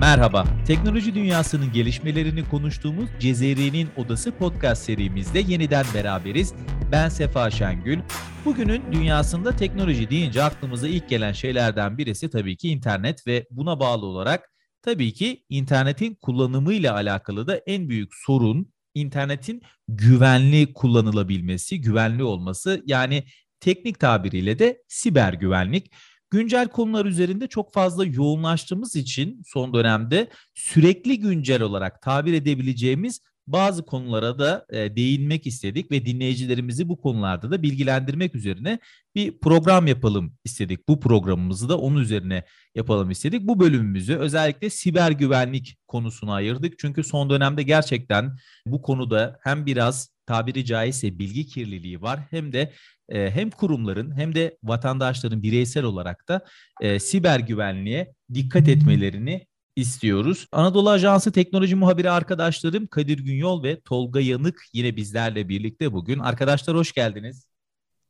Merhaba, teknoloji dünyasının gelişmelerini konuştuğumuz Cezeri'nin Odası podcast serimizde yeniden beraberiz. Ben Sefa Şengül. Bugünün dünyasında teknoloji deyince aklımıza ilk gelen şeylerden birisi tabii ki internet ve buna bağlı olarak tabii ki internetin kullanımıyla alakalı da en büyük sorun internetin güvenli kullanılabilmesi, güvenli olması yani teknik tabiriyle de siber güvenlik. Güncel konular üzerinde çok fazla yoğunlaştığımız için son dönemde sürekli güncel olarak tabir edebileceğimiz bazı konulara da e, değinmek istedik ve dinleyicilerimizi bu konularda da bilgilendirmek üzerine bir program yapalım istedik. Bu programımızı da onun üzerine yapalım istedik. Bu bölümümüzü özellikle siber güvenlik konusuna ayırdık. Çünkü son dönemde gerçekten bu konuda hem biraz tabiri caizse bilgi kirliliği var hem de e, hem kurumların hem de vatandaşların bireysel olarak da e, siber güvenliğe dikkat etmelerini istiyoruz. Anadolu Ajansı teknoloji muhabiri arkadaşlarım Kadir Günyol ve Tolga Yanık yine bizlerle birlikte bugün. Arkadaşlar hoş geldiniz.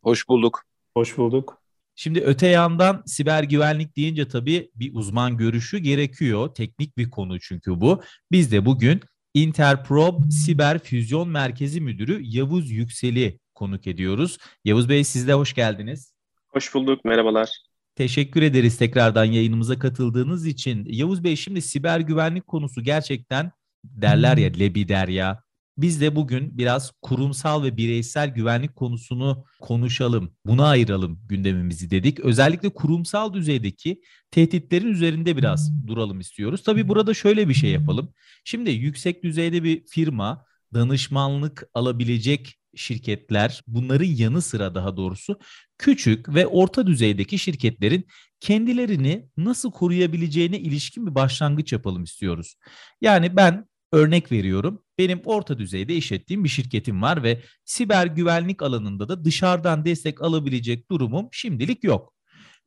Hoş bulduk. Hoş bulduk. Şimdi öte yandan siber güvenlik deyince tabii bir uzman görüşü gerekiyor. Teknik bir konu çünkü bu. Biz de bugün Interprob Siber Füzyon Merkezi Müdürü Yavuz Yüksel'i konuk ediyoruz. Yavuz Bey siz de hoş geldiniz. Hoş bulduk, merhabalar. Teşekkür ederiz tekrardan yayınımıza katıldığınız için. Yavuz Bey şimdi siber güvenlik konusu gerçekten derler ya lebi derya. Biz de bugün biraz kurumsal ve bireysel güvenlik konusunu konuşalım. Buna ayıralım gündemimizi dedik. Özellikle kurumsal düzeydeki tehditlerin üzerinde biraz duralım istiyoruz. Tabii burada şöyle bir şey yapalım. Şimdi yüksek düzeyde bir firma danışmanlık alabilecek şirketler bunların yanı sıra daha doğrusu küçük ve orta düzeydeki şirketlerin kendilerini nasıl koruyabileceğine ilişkin bir başlangıç yapalım istiyoruz. Yani ben örnek veriyorum. Benim orta düzeyde işlettiğim bir şirketim var ve siber güvenlik alanında da dışarıdan destek alabilecek durumum şimdilik yok.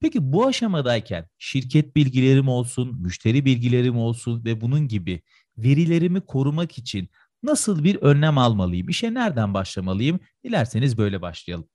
Peki bu aşamadayken şirket bilgilerim olsun, müşteri bilgilerim olsun ve bunun gibi verilerimi korumak için nasıl bir önlem almalıyım? İşe nereden başlamalıyım? Dilerseniz böyle başlayalım.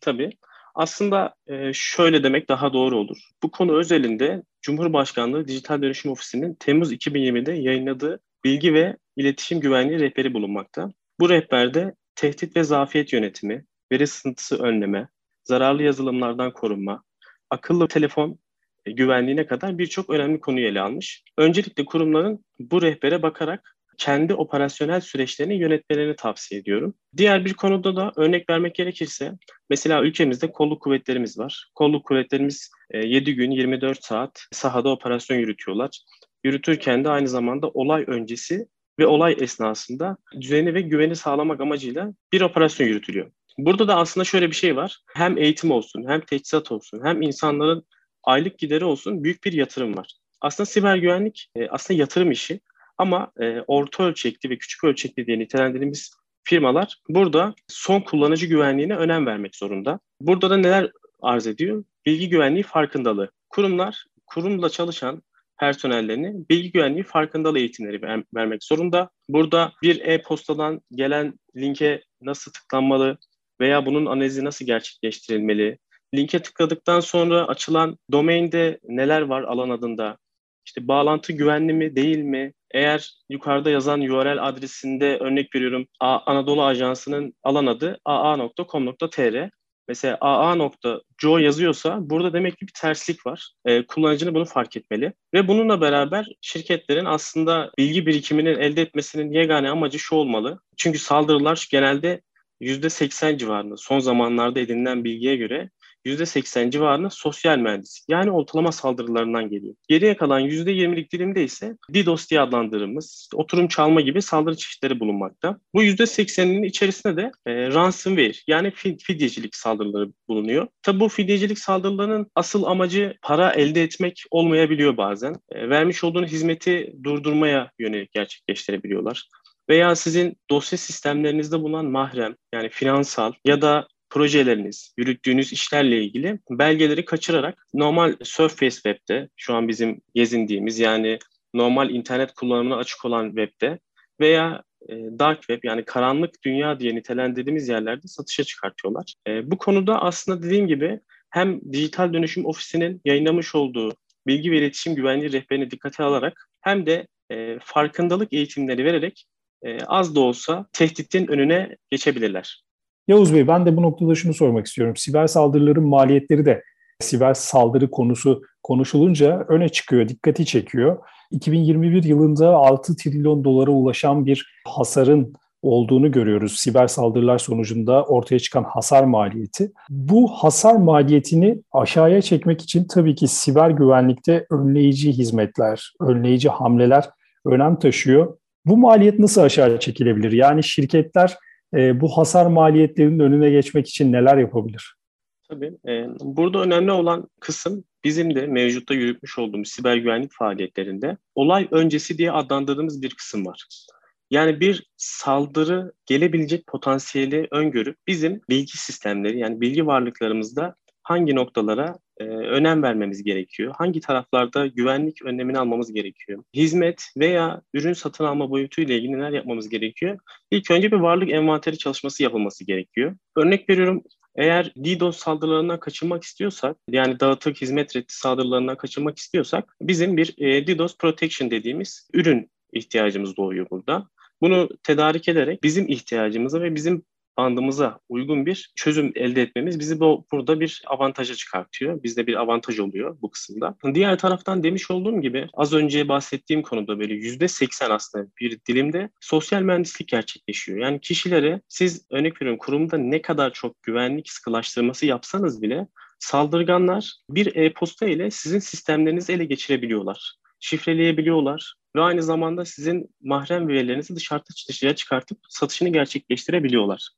Tabii. Aslında e, şöyle demek daha doğru olur. Bu konu özelinde Cumhurbaşkanlığı Dijital Dönüşüm Ofisi'nin Temmuz 2020'de yayınladığı bilgi ve iletişim güvenliği rehberi bulunmakta. Bu rehberde tehdit ve zafiyet yönetimi, veri sızıntısı önleme, zararlı yazılımlardan korunma, akıllı telefon e, güvenliğine kadar birçok önemli konuyu ele almış. Öncelikle kurumların bu rehbere bakarak kendi operasyonel süreçlerini yönetmelerini tavsiye ediyorum. Diğer bir konuda da örnek vermek gerekirse mesela ülkemizde kolluk kuvvetlerimiz var. Kolluk kuvvetlerimiz 7 e, gün 24 saat sahada operasyon yürütüyorlar. Yürütürken de aynı zamanda olay öncesi ve olay esnasında düzeni ve güveni sağlamak amacıyla bir operasyon yürütülüyor. Burada da aslında şöyle bir şey var. Hem eğitim olsun, hem teçhizat olsun, hem insanların aylık gideri olsun büyük bir yatırım var. Aslında siber güvenlik e, aslında yatırım işi. Ama e, orta ölçekli ve küçük ölçekli diye nitelendirdiğimiz firmalar burada son kullanıcı güvenliğine önem vermek zorunda. Burada da neler arz ediyor? Bilgi güvenliği farkındalığı. Kurumlar kurumla çalışan personellerini bilgi güvenliği farkındalığı eğitimleri ver, vermek zorunda. Burada bir e-postadan gelen linke nasıl tıklanmalı veya bunun analizi nasıl gerçekleştirilmeli? Linke tıkladıktan sonra açılan domainde neler var alan adında? İşte bağlantı güvenli mi değil mi? Eğer yukarıda yazan URL adresinde örnek veriyorum Anadolu Ajansı'nın alan adı aa.com.tr mesela aa.co yazıyorsa burada demek ki bir terslik var. Ee, kullanıcının bunu fark etmeli. Ve bununla beraber şirketlerin aslında bilgi birikiminin elde etmesinin yegane amacı şu olmalı. Çünkü saldırılar genelde %80 civarında son zamanlarda edinilen bilgiye göre %80 civarında sosyal mühendislik yani ortalama saldırılarından geliyor. Geriye kalan %20'lik dilimde ise DDoS diye adlandırdığımız oturum çalma gibi saldırı çeşitleri bulunmakta. Bu %80'inin içerisinde de e, ransomware yani fidyecilik saldırıları bulunuyor. Tabi bu fidyecilik saldırılarının asıl amacı para elde etmek olmayabiliyor bazen. E, vermiş olduğun hizmeti durdurmaya yönelik gerçekleştirebiliyorlar veya sizin dosya sistemlerinizde bulunan mahrem yani finansal ya da projeleriniz, yürüttüğünüz işlerle ilgili belgeleri kaçırarak normal Surface Web'de şu an bizim gezindiğimiz yani normal internet kullanımına açık olan webde veya e, dark web yani karanlık dünya diye nitelendirdiğimiz yerlerde satışa çıkartıyorlar. E, bu konuda aslında dediğim gibi hem dijital dönüşüm ofisinin yayınlamış olduğu bilgi ve iletişim güvenliği rehberini dikkate alarak hem de e, farkındalık eğitimleri vererek az da olsa tehditin önüne geçebilirler. Yavuz Bey ben de bu noktada şunu sormak istiyorum. Siber saldırıların maliyetleri de siber saldırı konusu konuşulunca öne çıkıyor, dikkati çekiyor. 2021 yılında 6 trilyon dolara ulaşan bir hasarın olduğunu görüyoruz. Siber saldırılar sonucunda ortaya çıkan hasar maliyeti. Bu hasar maliyetini aşağıya çekmek için tabii ki siber güvenlikte önleyici hizmetler, önleyici hamleler önem taşıyor. Bu maliyet nasıl aşağı çekilebilir? Yani şirketler e, bu hasar maliyetlerinin önüne geçmek için neler yapabilir? Tabii. E, burada önemli olan kısım bizim de mevcutta yürütmüş olduğumuz siber güvenlik faaliyetlerinde olay öncesi diye adlandırdığımız bir kısım var. Yani bir saldırı gelebilecek potansiyeli öngörüp bizim bilgi sistemleri yani bilgi varlıklarımızda hangi noktalara e, önem vermemiz gerekiyor? Hangi taraflarda güvenlik önlemini almamız gerekiyor? Hizmet veya ürün satın alma boyutuyla ilgili neler yapmamız gerekiyor? İlk önce bir varlık envanteri çalışması yapılması gerekiyor. Örnek veriyorum eğer DDoS saldırılarından kaçınmak istiyorsak, yani dağıtık hizmet reddi saldırılarından kaçınmak istiyorsak bizim bir e, DDoS protection dediğimiz ürün ihtiyacımız doğuyor burada. Bunu tedarik ederek bizim ihtiyacımıza ve bizim bandımıza uygun bir çözüm elde etmemiz bizi bu, burada bir avantaja çıkartıyor. Bizde bir avantaj oluyor bu kısımda. Diğer taraftan demiş olduğum gibi az önce bahsettiğim konuda böyle yüzde seksen aslında bir dilimde sosyal mühendislik gerçekleşiyor. Yani kişilere siz örnek veriyorum kurumda ne kadar çok güvenlik sıkılaştırması yapsanız bile saldırganlar bir e-posta ile sizin sistemlerinizi ele geçirebiliyorlar şifreleyebiliyorlar ve aynı zamanda sizin mahrem verilerinizi dışarıda dışarıya çıkartıp satışını gerçekleştirebiliyorlar.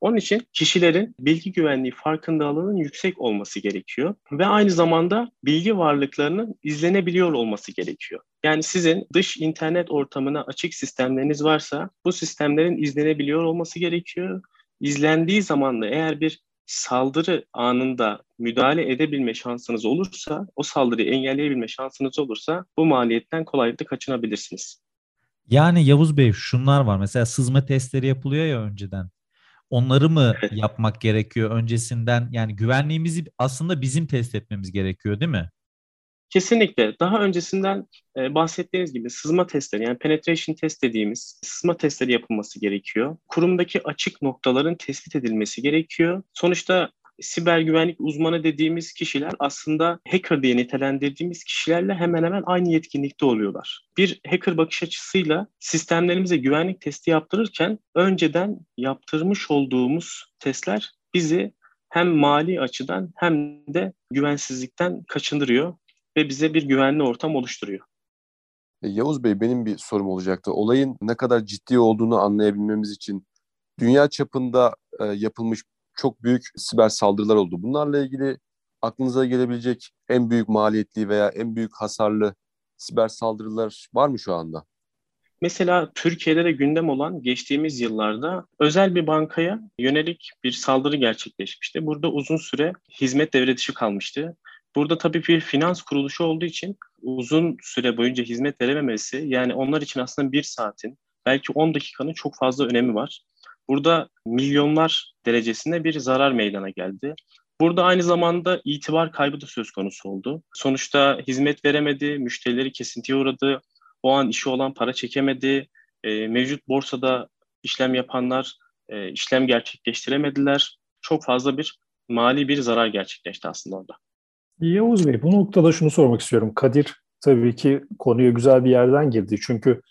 Onun için kişilerin bilgi güvenliği farkındalığının yüksek olması gerekiyor ve aynı zamanda bilgi varlıklarının izlenebiliyor olması gerekiyor. Yani sizin dış internet ortamına açık sistemleriniz varsa bu sistemlerin izlenebiliyor olması gerekiyor. İzlendiği zaman da eğer bir saldırı anında müdahale edebilme şansınız olursa, o saldırıyı engelleyebilme şansınız olursa bu maliyetten kolaylıkla kaçınabilirsiniz. Yani Yavuz Bey şunlar var. Mesela sızma testleri yapılıyor ya önceden. Onları mı yapmak gerekiyor öncesinden? Yani güvenliğimizi aslında bizim test etmemiz gerekiyor değil mi? Kesinlikle. Daha öncesinden e, bahsettiğiniz gibi sızma testleri yani penetration test dediğimiz sızma testleri yapılması gerekiyor. Kurumdaki açık noktaların tespit edilmesi gerekiyor. Sonuçta siber güvenlik uzmanı dediğimiz kişiler aslında hacker diye nitelendirdiğimiz kişilerle hemen hemen aynı yetkinlikte oluyorlar. Bir hacker bakış açısıyla sistemlerimize güvenlik testi yaptırırken önceden yaptırmış olduğumuz testler bizi hem mali açıdan hem de güvensizlikten kaçındırıyor ve bize bir güvenli ortam oluşturuyor. E, Yavuz Bey benim bir sorum olacaktı. Olayın ne kadar ciddi olduğunu anlayabilmemiz için dünya çapında e, yapılmış çok büyük siber saldırılar oldu. Bunlarla ilgili aklınıza gelebilecek en büyük maliyetli veya en büyük hasarlı siber saldırılar var mı şu anda? Mesela Türkiye'de de gündem olan geçtiğimiz yıllarda özel bir bankaya yönelik bir saldırı gerçekleşmişti. Burada uzun süre hizmet devre kalmıştı. Burada tabii bir finans kuruluşu olduğu için uzun süre boyunca hizmet verememesi yani onlar için aslında bir saatin belki 10 dakikanın çok fazla önemi var. Burada milyonlar derecesinde bir zarar meydana geldi. Burada aynı zamanda itibar kaybı da söz konusu oldu. Sonuçta hizmet veremedi, müşterileri kesintiye uğradı, o an işi olan para çekemedi, e, mevcut borsada işlem yapanlar e, işlem gerçekleştiremediler. Çok fazla bir mali bir zarar gerçekleşti aslında orada. Yavuz Bey bu noktada şunu sormak istiyorum. Kadir tabii ki konuya güzel bir yerden girdi. Çünkü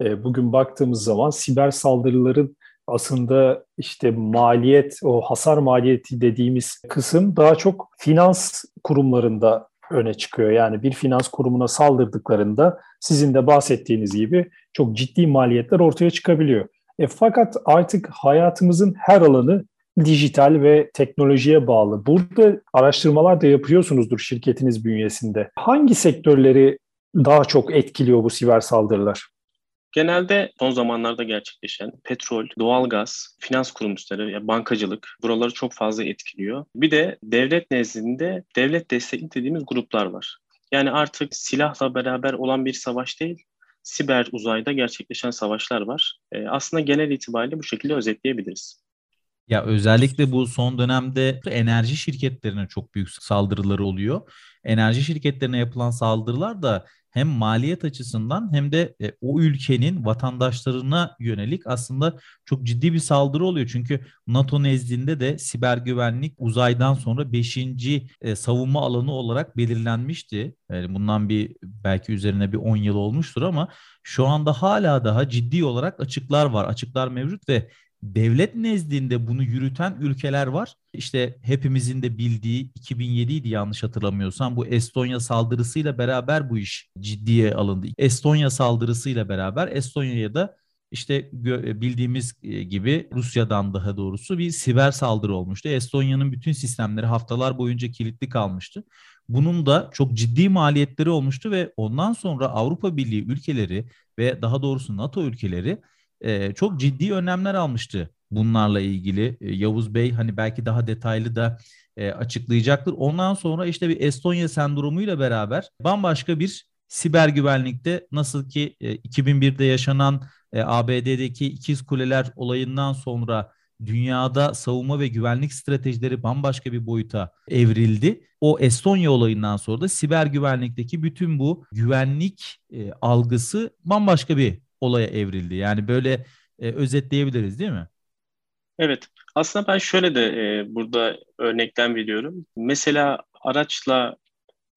e, bugün baktığımız zaman siber saldırıların aslında işte maliyet, o hasar maliyeti dediğimiz kısım daha çok finans kurumlarında öne çıkıyor. Yani bir finans kurumuna saldırdıklarında sizin de bahsettiğiniz gibi çok ciddi maliyetler ortaya çıkabiliyor. E, fakat artık hayatımızın her alanı dijital ve teknolojiye bağlı. Burada araştırmalar da yapıyorsunuzdur şirketiniz bünyesinde. Hangi sektörleri daha çok etkiliyor bu siber saldırılar? Genelde son zamanlarda gerçekleşen petrol, doğalgaz, finans kuruluşları, yani bankacılık buraları çok fazla etkiliyor. Bir de devlet nezdinde devlet destekli dediğimiz gruplar var. Yani artık silahla beraber olan bir savaş değil, siber uzayda gerçekleşen savaşlar var. E, aslında genel itibariyle bu şekilde özetleyebiliriz. Ya özellikle bu son dönemde enerji şirketlerine çok büyük saldırıları oluyor. Enerji şirketlerine yapılan saldırılar da hem maliyet açısından hem de e, o ülkenin vatandaşlarına yönelik aslında çok ciddi bir saldırı oluyor. Çünkü NATO nezdinde de siber güvenlik uzaydan sonra 5. E, savunma alanı olarak belirlenmişti. Yani bundan bir belki üzerine bir 10 yıl olmuştur ama şu anda hala daha ciddi olarak açıklar var. Açıklar mevcut ve devlet nezdinde bunu yürüten ülkeler var. İşte hepimizin de bildiği 2007 idi yanlış hatırlamıyorsam bu Estonya saldırısıyla beraber bu iş ciddiye alındı. Estonya saldırısıyla beraber Estonya'ya da işte bildiğimiz e, gibi Rusya'dan daha doğrusu bir siber saldırı olmuştu. Estonya'nın bütün sistemleri haftalar boyunca kilitli kalmıştı. Bunun da çok ciddi maliyetleri olmuştu ve ondan sonra Avrupa Birliği ülkeleri ve daha doğrusu NATO ülkeleri çok ciddi önlemler almıştı bunlarla ilgili. Yavuz Bey hani belki daha detaylı da açıklayacaktır. Ondan sonra işte bir Estonya sendromuyla beraber bambaşka bir siber güvenlikte nasıl ki e, 2001'de yaşanan ABD'deki ikiz kuleler olayından sonra dünyada savunma ve güvenlik stratejileri bambaşka bir boyuta evrildi. O Estonya olayından sonra da siber güvenlikteki bütün bu güvenlik algısı bambaşka bir olaya evrildi. Yani böyle e, özetleyebiliriz değil mi? Evet. Aslında ben şöyle de e, burada örnekten veriyorum. Mesela araçla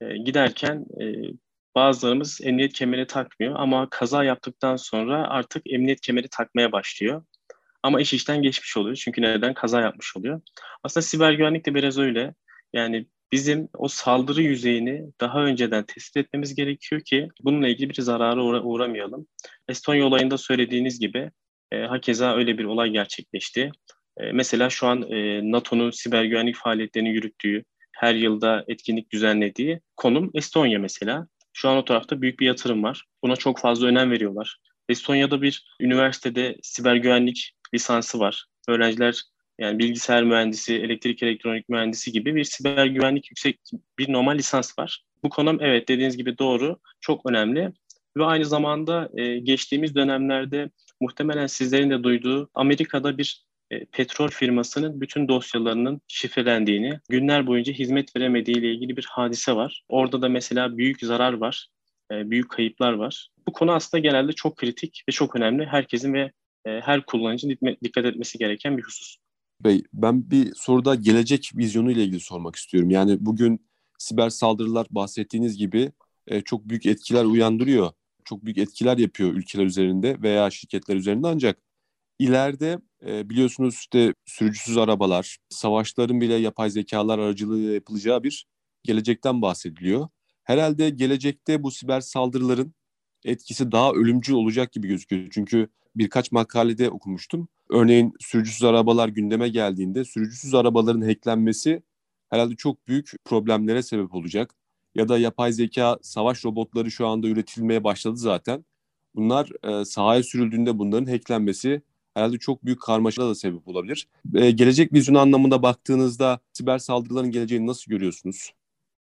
e, giderken e, bazılarımız emniyet kemeri takmıyor ama kaza yaptıktan sonra artık emniyet kemeri takmaya başlıyor. Ama iş işten geçmiş oluyor. Çünkü neden? Kaza yapmış oluyor. Aslında siber güvenlik de biraz öyle. Yani bizim o saldırı yüzeyini daha önceden tespit etmemiz gerekiyor ki bununla ilgili bir zarara uğra- uğramayalım. Estonya olayında söylediğiniz gibi e, hakeza öyle bir olay gerçekleşti. E, mesela şu an e, NATO'nun siber güvenlik faaliyetlerini yürüttüğü, her yılda etkinlik düzenlediği konum Estonya mesela. Şu an o tarafta büyük bir yatırım var. Buna çok fazla önem veriyorlar. Estonya'da bir üniversitede siber güvenlik lisansı var. Öğrenciler yani bilgisayar mühendisi, elektrik elektronik mühendisi gibi bir siber güvenlik yüksek bir normal lisans var. Bu konum evet dediğiniz gibi doğru, çok önemli. Ve aynı zamanda e, geçtiğimiz dönemlerde muhtemelen sizlerin de duyduğu Amerika'da bir e, petrol firmasının bütün dosyalarının şifrelendiğini, günler boyunca hizmet veremediği ile ilgili bir hadise var. Orada da mesela büyük zarar var, e, büyük kayıplar var. Bu konu aslında genelde çok kritik ve çok önemli. Herkesin ve e, her kullanıcının dikkat etmesi gereken bir husus. Bey, ben bir soruda gelecek vizyonu ile ilgili sormak istiyorum. Yani bugün siber saldırılar bahsettiğiniz gibi e, çok büyük etkiler uyandırıyor. Çok büyük etkiler yapıyor ülkeler üzerinde veya şirketler üzerinde ancak ileride e, biliyorsunuz işte sürücüsüz arabalar, savaşların bile yapay zekalar aracılığıyla yapılacağı bir gelecekten bahsediliyor. Herhalde gelecekte bu siber saldırıların etkisi daha ölümcül olacak gibi gözüküyor. Çünkü birkaç makalede okumuştum. Örneğin sürücüsüz arabalar gündeme geldiğinde sürücüsüz arabaların hacklenmesi herhalde çok büyük problemlere sebep olacak. Ya da yapay zeka savaş robotları şu anda üretilmeye başladı zaten. Bunlar e, sahaya sürüldüğünde bunların hacklenmesi herhalde çok büyük karmaşalara da sebep olabilir. E, gelecek vizyonu anlamında baktığınızda siber saldırıların geleceğini nasıl görüyorsunuz?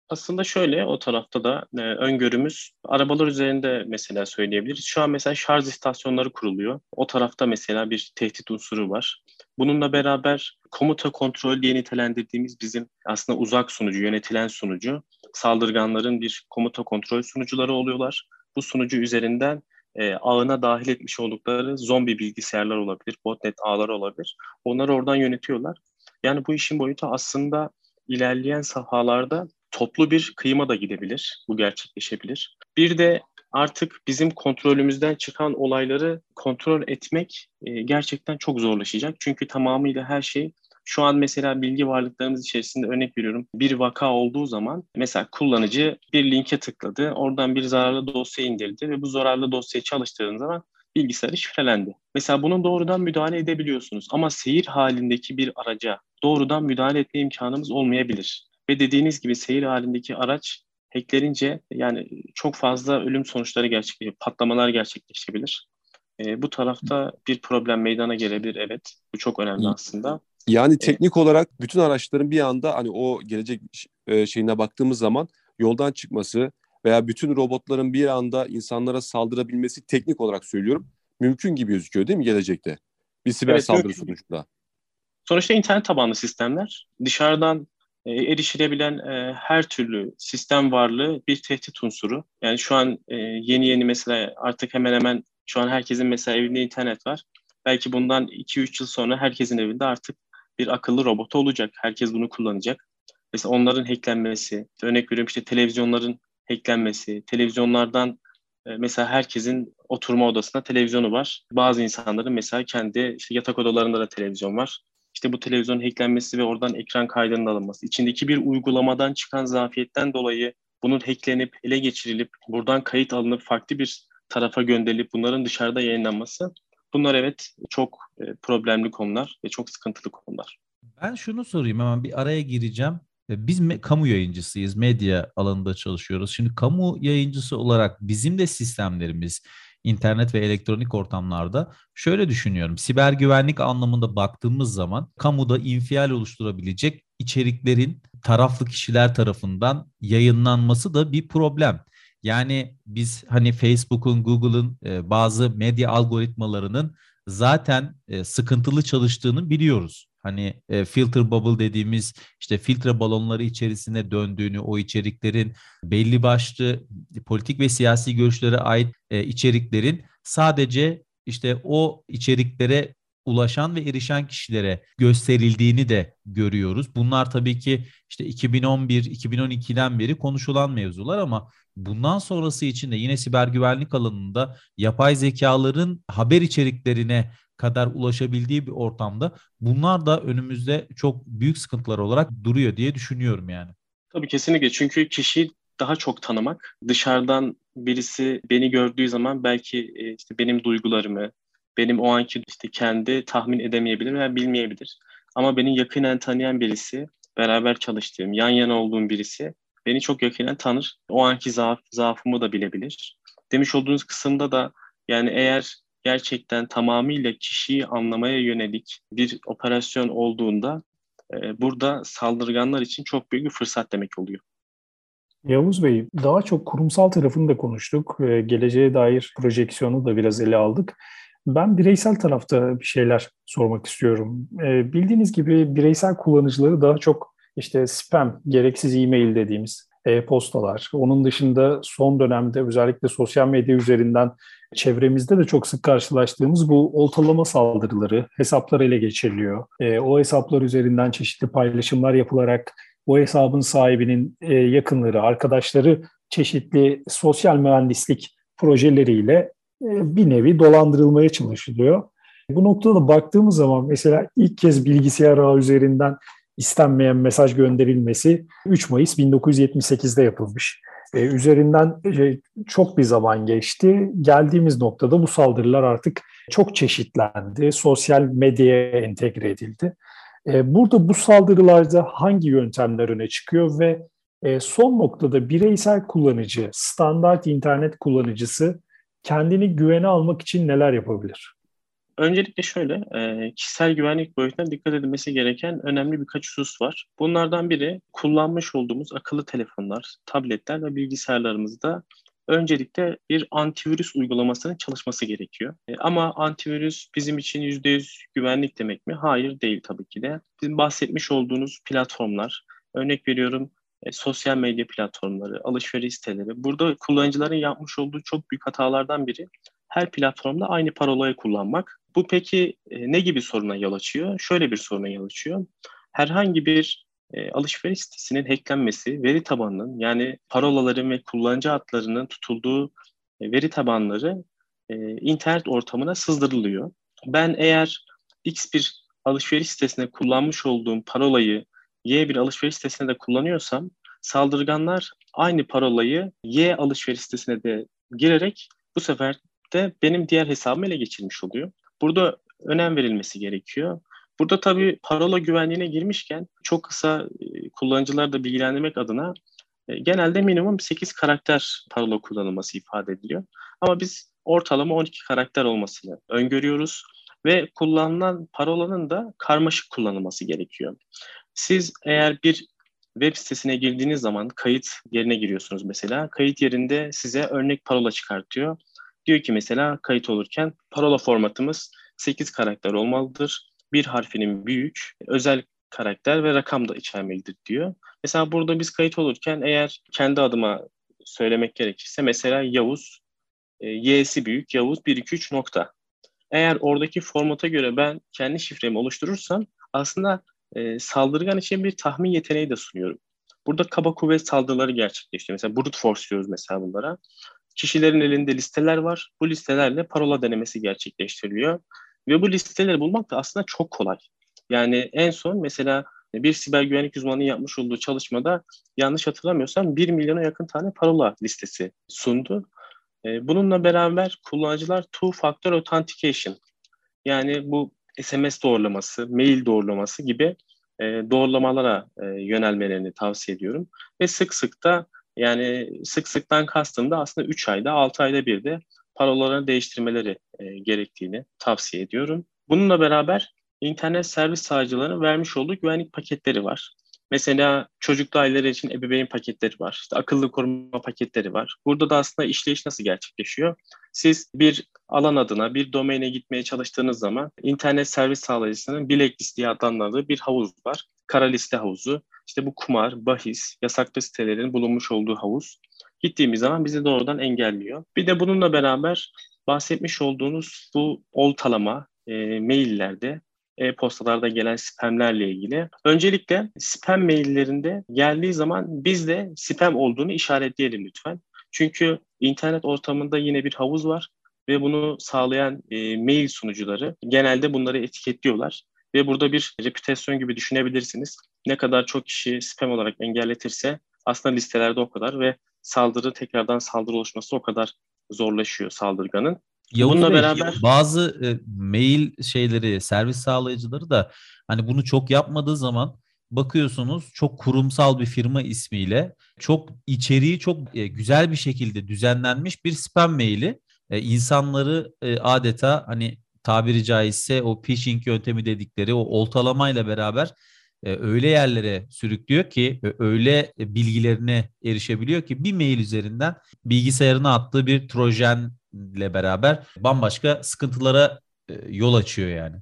Aslında şöyle o tarafta da e, öngörümüz arabalar üzerinde mesela söyleyebiliriz. Şu an mesela şarj istasyonları kuruluyor. O tarafta mesela bir tehdit unsuru var. Bununla beraber komuta kontrol diye nitelendirdiğimiz bizim aslında uzak sunucu, yönetilen sunucu, saldırganların bir komuta kontrol sunucuları oluyorlar. Bu sunucu üzerinden e, ağına dahil etmiş oldukları zombi bilgisayarlar olabilir, botnet ağları olabilir. Onları oradan yönetiyorlar. Yani bu işin boyutu aslında ilerleyen safhalarda toplu bir kıyıma da gidebilir. Bu gerçekleşebilir. Bir de artık bizim kontrolümüzden çıkan olayları kontrol etmek e, gerçekten çok zorlaşacak. Çünkü tamamıyla her şey şu an mesela bilgi varlıklarımız içerisinde örnek veriyorum bir vaka olduğu zaman mesela kullanıcı bir linke tıkladı. Oradan bir zararlı dosya indirdi ve bu zararlı dosyayı çalıştırdığınız zaman bilgisayarı şifrelendi. Mesela bunun doğrudan müdahale edebiliyorsunuz ama seyir halindeki bir araca doğrudan müdahale etme imkanımız olmayabilir. Ve dediğiniz gibi seyir halindeki araç hacklerince yani çok fazla ölüm sonuçları gerçekleşebilir, patlamalar gerçekleşebilir. E, bu tarafta bir problem meydana gelebilir evet. Bu çok önemli aslında. Yani teknik e, olarak bütün araçların bir anda hani o gelecek e, şeyine baktığımız zaman yoldan çıkması veya bütün robotların bir anda insanlara saldırabilmesi teknik olarak söylüyorum mümkün gibi gözüküyor değil mi gelecekte? Bir siber evet, saldırı sonucunda. Sonuçta internet tabanlı sistemler dışarıdan e, erişilebilen e, her türlü sistem varlığı bir tehdit unsuru. Yani şu an e, yeni yeni mesela artık hemen hemen şu an herkesin mesela evinde internet var. Belki bundan 2-3 yıl sonra herkesin evinde artık bir akıllı robot olacak. Herkes bunu kullanacak. Mesela onların hacklenmesi, örnek veriyorum işte televizyonların hacklenmesi, televizyonlardan mesela herkesin oturma odasında televizyonu var. Bazı insanların mesela kendi işte yatak odalarında da televizyon var. İşte bu televizyonun hacklenmesi ve oradan ekran kaydının alınması, içindeki bir uygulamadan çıkan zafiyetten dolayı bunun hacklenip ele geçirilip buradan kayıt alınıp farklı bir tarafa gönderilip bunların dışarıda yayınlanması bunlar evet çok e, problemli konular ve çok sıkıntılı konular. Ben şunu sorayım hemen bir araya gireceğim. E, biz me- kamu yayıncısıyız, medya alanında çalışıyoruz. Şimdi kamu yayıncısı olarak bizim de sistemlerimiz internet ve elektronik ortamlarda şöyle düşünüyorum. Siber güvenlik anlamında baktığımız zaman kamuda infial oluşturabilecek içeriklerin taraflı kişiler tarafından yayınlanması da bir problem. Yani biz hani Facebook'un, Google'ın e, bazı medya algoritmalarının zaten e, sıkıntılı çalıştığını biliyoruz. Hani e, filter bubble dediğimiz işte filtre balonları içerisine döndüğünü, o içeriklerin belli başlı politik ve siyasi görüşlere ait e, içeriklerin sadece işte o içeriklere ulaşan ve erişen kişilere gösterildiğini de görüyoruz. Bunlar tabii ki işte 2011-2012'den beri konuşulan mevzular ama bundan sonrası için de yine siber güvenlik alanında yapay zekaların haber içeriklerine kadar ulaşabildiği bir ortamda bunlar da önümüzde çok büyük sıkıntılar olarak duruyor diye düşünüyorum yani. Tabii kesinlikle çünkü kişiyi daha çok tanımak, dışarıdan birisi beni gördüğü zaman belki e, işte benim duygularımı, benim o anki işte kendi tahmin edemeyebilir veya bilmeyebilir. Ama beni yakinen tanıyan birisi, beraber çalıştığım, yan yana olduğum birisi beni çok yakinen tanır. O anki zaaf, zaafımı da bilebilir. Demiş olduğunuz kısımda da yani eğer gerçekten tamamıyla kişiyi anlamaya yönelik bir operasyon olduğunda e, burada saldırganlar için çok büyük bir fırsat demek oluyor. Yavuz Bey, daha çok kurumsal tarafını da konuştuk. E, geleceğe dair projeksiyonu da biraz ele aldık. Ben bireysel tarafta bir şeyler sormak istiyorum. E, bildiğiniz gibi bireysel kullanıcıları daha çok işte spam, gereksiz e-mail dediğimiz e-postalar. Onun dışında son dönemde özellikle sosyal medya üzerinden çevremizde de çok sık karşılaştığımız bu oltalama saldırıları, hesaplar ele geçiriliyor. E, o hesaplar üzerinden çeşitli paylaşımlar yapılarak o hesabın sahibinin e, yakınları, arkadaşları çeşitli sosyal mühendislik projeleriyle e, bir nevi dolandırılmaya çalışılıyor. Bu noktada baktığımız zaman mesela ilk kez bilgisayar ağı üzerinden istenmeyen mesaj gönderilmesi 3 Mayıs 1978'de yapılmış. E, üzerinden e, çok bir zaman geçti. Geldiğimiz noktada bu saldırılar artık çok çeşitlendi. Sosyal medyaya entegre edildi. E, burada bu saldırılarda hangi yöntemler öne çıkıyor ve e, son noktada bireysel kullanıcı, standart internet kullanıcısı kendini güvene almak için neler yapabilir? Öncelikle şöyle, e, kişisel güvenlik boyutuna dikkat edilmesi gereken önemli birkaç husus var. Bunlardan biri kullanmış olduğumuz akıllı telefonlar, tabletler ve bilgisayarlarımızda öncelikle bir antivirüs uygulamasının çalışması gerekiyor. E, ama antivirüs bizim için %100 güvenlik demek mi? Hayır değil tabii ki de. Bizim bahsetmiş olduğunuz platformlar, örnek veriyorum e, sosyal medya platformları, alışveriş siteleri. Burada kullanıcıların yapmış olduğu çok büyük hatalardan biri her platformda aynı parolayı kullanmak. Bu peki e, ne gibi soruna yol açıyor? Şöyle bir soruna yol açıyor. Herhangi bir e, alışveriş sitesinin hacklenmesi, veri tabanının yani parolaların ve kullanıcı adlarının tutulduğu e, veri tabanları e, internet ortamına sızdırılıyor. Ben eğer X bir alışveriş sitesinde kullanmış olduğum parolayı Y bir alışveriş sitesinde de kullanıyorsam saldırganlar aynı parolayı Y alışveriş sitesine de girerek bu sefer de benim diğer hesabımı ele geçirmiş oluyor. Burada önem verilmesi gerekiyor. Burada tabii parola güvenliğine girmişken çok kısa e, kullanıcıları da bilgilendirmek adına e, genelde minimum 8 karakter parola kullanılması ifade ediliyor. Ama biz ortalama 12 karakter olmasını öngörüyoruz ve kullanılan parolanın da karmaşık kullanılması gerekiyor. Siz eğer bir web sitesine girdiğiniz zaman kayıt yerine giriyorsunuz mesela. Kayıt yerinde size örnek parola çıkartıyor. Diyor ki mesela kayıt olurken parola formatımız 8 karakter olmalıdır. bir harfinin büyük, özel karakter ve rakam da içermelidir diyor. Mesela burada biz kayıt olurken eğer kendi adıma söylemek gerekirse mesela Yavuz, e, Y'si büyük, Yavuz 123 nokta. Eğer oradaki formata göre ben kendi şifremi oluşturursam aslında e, saldırgan için bir tahmin yeteneği de sunuyorum. Burada kaba kuvvet saldırıları gerçekleşiyor. Mesela brute force diyoruz mesela bunlara. Kişilerin elinde listeler var. Bu listelerle parola denemesi gerçekleştiriliyor. Ve bu listeleri bulmak da aslında çok kolay. Yani en son mesela bir siber güvenlik uzmanının yapmış olduğu çalışmada yanlış hatırlamıyorsam 1 milyona yakın tane parola listesi sundu. E, bununla beraber kullanıcılar two factor authentication yani bu SMS doğrulaması, mail doğrulaması gibi e, doğrulamalara e, yönelmelerini tavsiye ediyorum. Ve sık sık da yani sık sıktan kastım da aslında 3 ayda 6 ayda bir de parolalarını değiştirmeleri e, gerektiğini tavsiye ediyorum. Bununla beraber internet servis sağlayıcılarının vermiş olduğu güvenlik paketleri var. Mesela çocuklu aileler için ebeveyn paketleri var. İşte akıllı koruma paketleri var. Burada da aslında işleyiş nasıl gerçekleşiyor? Siz bir alan adına bir domaine gitmeye çalıştığınız zaman internet servis sağlayıcısının blacklist diye adlandırdığı bir havuz var. Kara liste havuzu. İşte bu kumar, bahis, yasaklı sitelerin bulunmuş olduğu havuz. Gittiğimiz zaman bizi doğrudan engelliyor. Bir de bununla beraber bahsetmiş olduğunuz bu oltalama e, maillerde e-postalarda gelen spamlerle ilgili. Öncelikle spam maillerinde geldiği zaman biz de spam olduğunu işaretleyelim lütfen. Çünkü internet ortamında yine bir havuz var ve bunu sağlayan e, mail sunucuları genelde bunları etiketliyorlar. Ve burada bir reputasyon gibi düşünebilirsiniz. Ne kadar çok kişi spam olarak engelletirse aslında listelerde o kadar ve saldırı tekrardan saldırı oluşması o kadar zorlaşıyor saldırganın. Yavuz Bununla Bey, beraber bazı e, mail şeyleri, servis sağlayıcıları da hani bunu çok yapmadığı zaman bakıyorsunuz çok kurumsal bir firma ismiyle çok içeriği çok e, güzel bir şekilde düzenlenmiş bir spam maili e, insanları e, adeta hani tabiri caizse o phishing yöntemi dedikleri o oltalamayla beraber e, öyle yerlere sürüklüyor ki e, öyle bilgilerine erişebiliyor ki bir mail üzerinden bilgisayarına attığı bir trojenle beraber bambaşka sıkıntılara e, yol açıyor yani.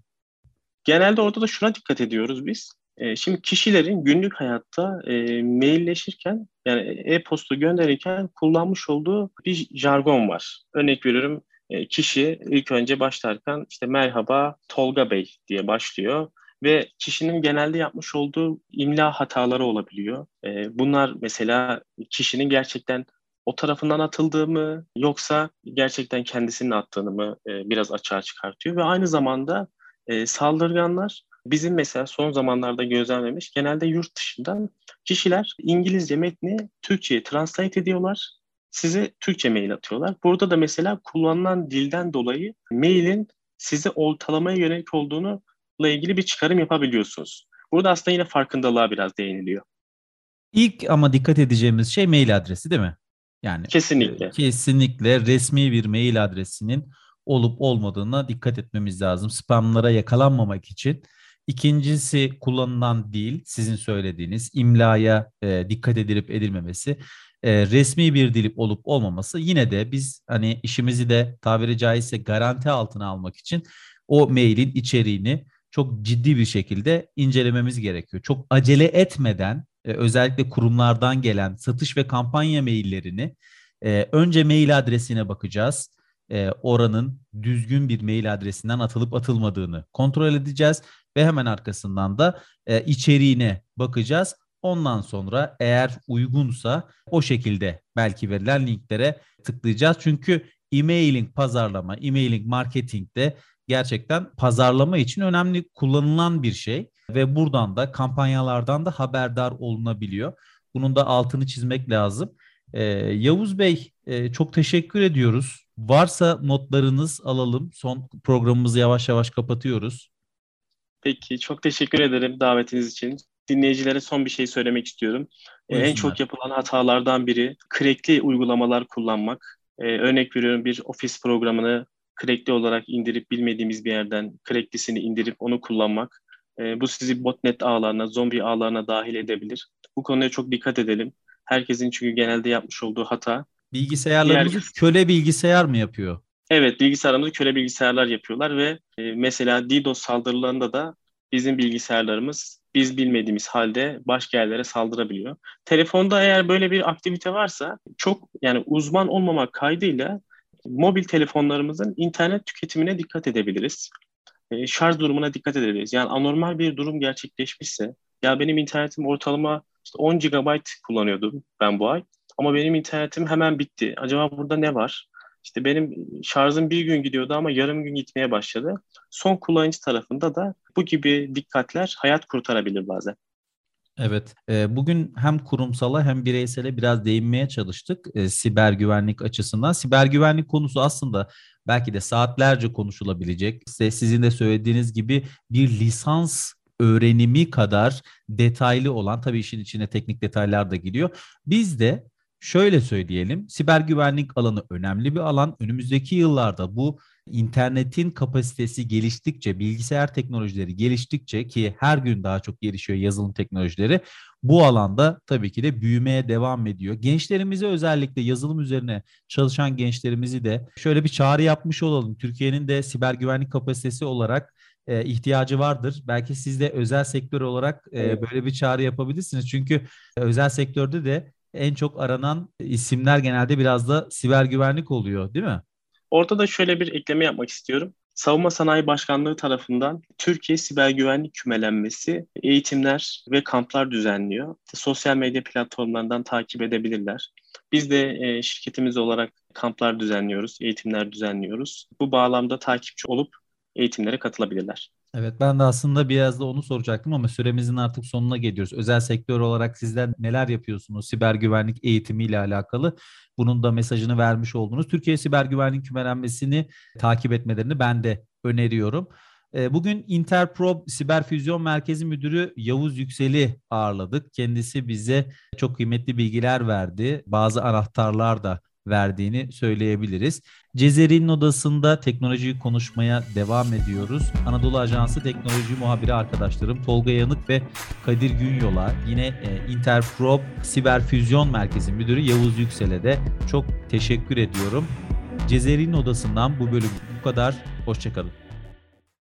Genelde orada da şuna dikkat ediyoruz biz. E, şimdi kişilerin günlük hayatta e, mailleşirken yani e-posta gönderirken kullanmış olduğu bir jargon var. Örnek veriyorum e, kişi ilk önce başlarken işte merhaba Tolga Bey diye başlıyor ve kişinin genelde yapmış olduğu imla hataları olabiliyor. E, bunlar mesela kişinin gerçekten o tarafından atıldığı mı yoksa gerçekten kendisinin attığını mı e, biraz açığa çıkartıyor ve aynı zamanda saldırganlar bizim mesela son zamanlarda gözlemlemiş genelde yurt dışından kişiler İngilizce metni Türkçe'ye translate ediyorlar. Size Türkçe mail atıyorlar. Burada da mesela kullanılan dilden dolayı mailin size oltalamaya yönelik olduğunu ile ilgili bir çıkarım yapabiliyorsunuz. Burada aslında yine farkındalığa biraz değiniliyor. İlk ama dikkat edeceğimiz şey mail adresi değil mi? Yani kesinlikle. E, kesinlikle resmi bir mail adresinin olup olmadığına dikkat etmemiz lazım. Spamlara yakalanmamak için. İkincisi kullanılan dil, sizin söylediğiniz imlaya e, dikkat edilip edilmemesi. E, resmi bir dil olup olmaması yine de biz hani işimizi de tabiri caizse garanti altına almak için o mailin içeriğini çok ciddi bir şekilde incelememiz gerekiyor. Çok acele etmeden e, özellikle kurumlardan gelen satış ve kampanya maillerini e, önce mail adresine bakacağız. E, oranın düzgün bir mail adresinden atılıp atılmadığını kontrol edeceğiz ve hemen arkasından da e, içeriğine bakacağız. Ondan sonra eğer uygunsa o şekilde belki verilen linklere tıklayacağız. Çünkü e-mailing pazarlama, e-mailing marketingde gerçekten pazarlama için önemli kullanılan bir şey ve buradan da kampanyalardan da haberdar olunabiliyor. Bunun da altını çizmek lazım. Ee, Yavuz Bey e, çok teşekkür ediyoruz. Varsa notlarınız alalım. Son programımızı yavaş yavaş kapatıyoruz. Peki çok teşekkür ederim davetiniz için. Dinleyicilere son bir şey söylemek istiyorum. Ee, en çok yapılan hatalardan biri crackli uygulamalar kullanmak. Ee, örnek veriyorum bir ofis programını crackli olarak indirip bilmediğimiz bir yerden cracklisini indirip onu kullanmak. E, bu sizi botnet ağlarına, zombi ağlarına dahil edebilir. Bu konuya çok dikkat edelim. Herkesin çünkü genelde yapmış olduğu hata. Bilgisayarlarımızı Diğer... köle bilgisayar mı yapıyor? Evet, bilgisayarımızı köle bilgisayarlar yapıyorlar ve e, mesela DDoS saldırılarında da bizim bilgisayarlarımız biz bilmediğimiz halde başka yerlere saldırabiliyor. Telefonda eğer böyle bir aktivite varsa çok yani uzman olmamak kaydıyla mobil telefonlarımızın internet tüketimine dikkat edebiliriz. E, şarj durumuna dikkat edebiliriz. Yani anormal bir durum gerçekleşmişse ya benim internetim ortalama işte 10 GB kullanıyordum ben bu ay ama benim internetim hemen bitti. Acaba burada ne var? İşte benim şarjım bir gün gidiyordu ama yarım gün gitmeye başladı. Son kullanıcı tarafında da bu gibi dikkatler hayat kurtarabilir bazen. Evet, e, bugün hem kurumsala hem bireysele biraz değinmeye çalıştık e, siber güvenlik açısından. Siber güvenlik konusu aslında belki de saatlerce konuşulabilecek. İşte sizin de söylediğiniz gibi bir lisans öğrenimi kadar detaylı olan, tabii işin içine teknik detaylar da giriyor. Biz de Şöyle söyleyelim, siber güvenlik alanı önemli bir alan. Önümüzdeki yıllarda bu internetin kapasitesi geliştikçe, bilgisayar teknolojileri geliştikçe ki her gün daha çok gelişiyor yazılım teknolojileri, bu alanda tabii ki de büyümeye devam ediyor. Gençlerimize özellikle yazılım üzerine çalışan gençlerimizi de şöyle bir çağrı yapmış olalım. Türkiye'nin de siber güvenlik kapasitesi olarak e, ihtiyacı vardır. Belki siz de özel sektör olarak e, böyle bir çağrı yapabilirsiniz. Çünkü özel sektörde de en çok aranan isimler genelde biraz da siber güvenlik oluyor değil mi? Orada da şöyle bir ekleme yapmak istiyorum. Savunma Sanayi Başkanlığı tarafından Türkiye Siber Güvenlik Kümelenmesi eğitimler ve kamplar düzenliyor. Sosyal medya platformlarından takip edebilirler. Biz de e, şirketimiz olarak kamplar düzenliyoruz, eğitimler düzenliyoruz. Bu bağlamda takipçi olup eğitimlere katılabilirler. Evet ben de aslında biraz da onu soracaktım ama süremizin artık sonuna geliyoruz. Özel sektör olarak sizler neler yapıyorsunuz siber güvenlik eğitimiyle alakalı? Bunun da mesajını vermiş oldunuz. Türkiye Siber Güvenlik Kümelenmesi'ni takip etmelerini ben de öneriyorum. Ee, bugün Interprob Siber Füzyon Merkezi Müdürü Yavuz Yüksel'i ağırladık. Kendisi bize çok kıymetli bilgiler verdi. Bazı anahtarlar da verdiğini söyleyebiliriz. Cezeri'nin odasında teknolojiyi konuşmaya devam ediyoruz. Anadolu Ajansı teknoloji muhabiri arkadaşlarım Tolga Yanık ve Kadir Günyol'a yine e, Siber Füzyon Merkezi Müdürü Yavuz Yüksel'e de çok teşekkür ediyorum. Cezeri'nin odasından bu bölüm bu kadar. Hoşçakalın.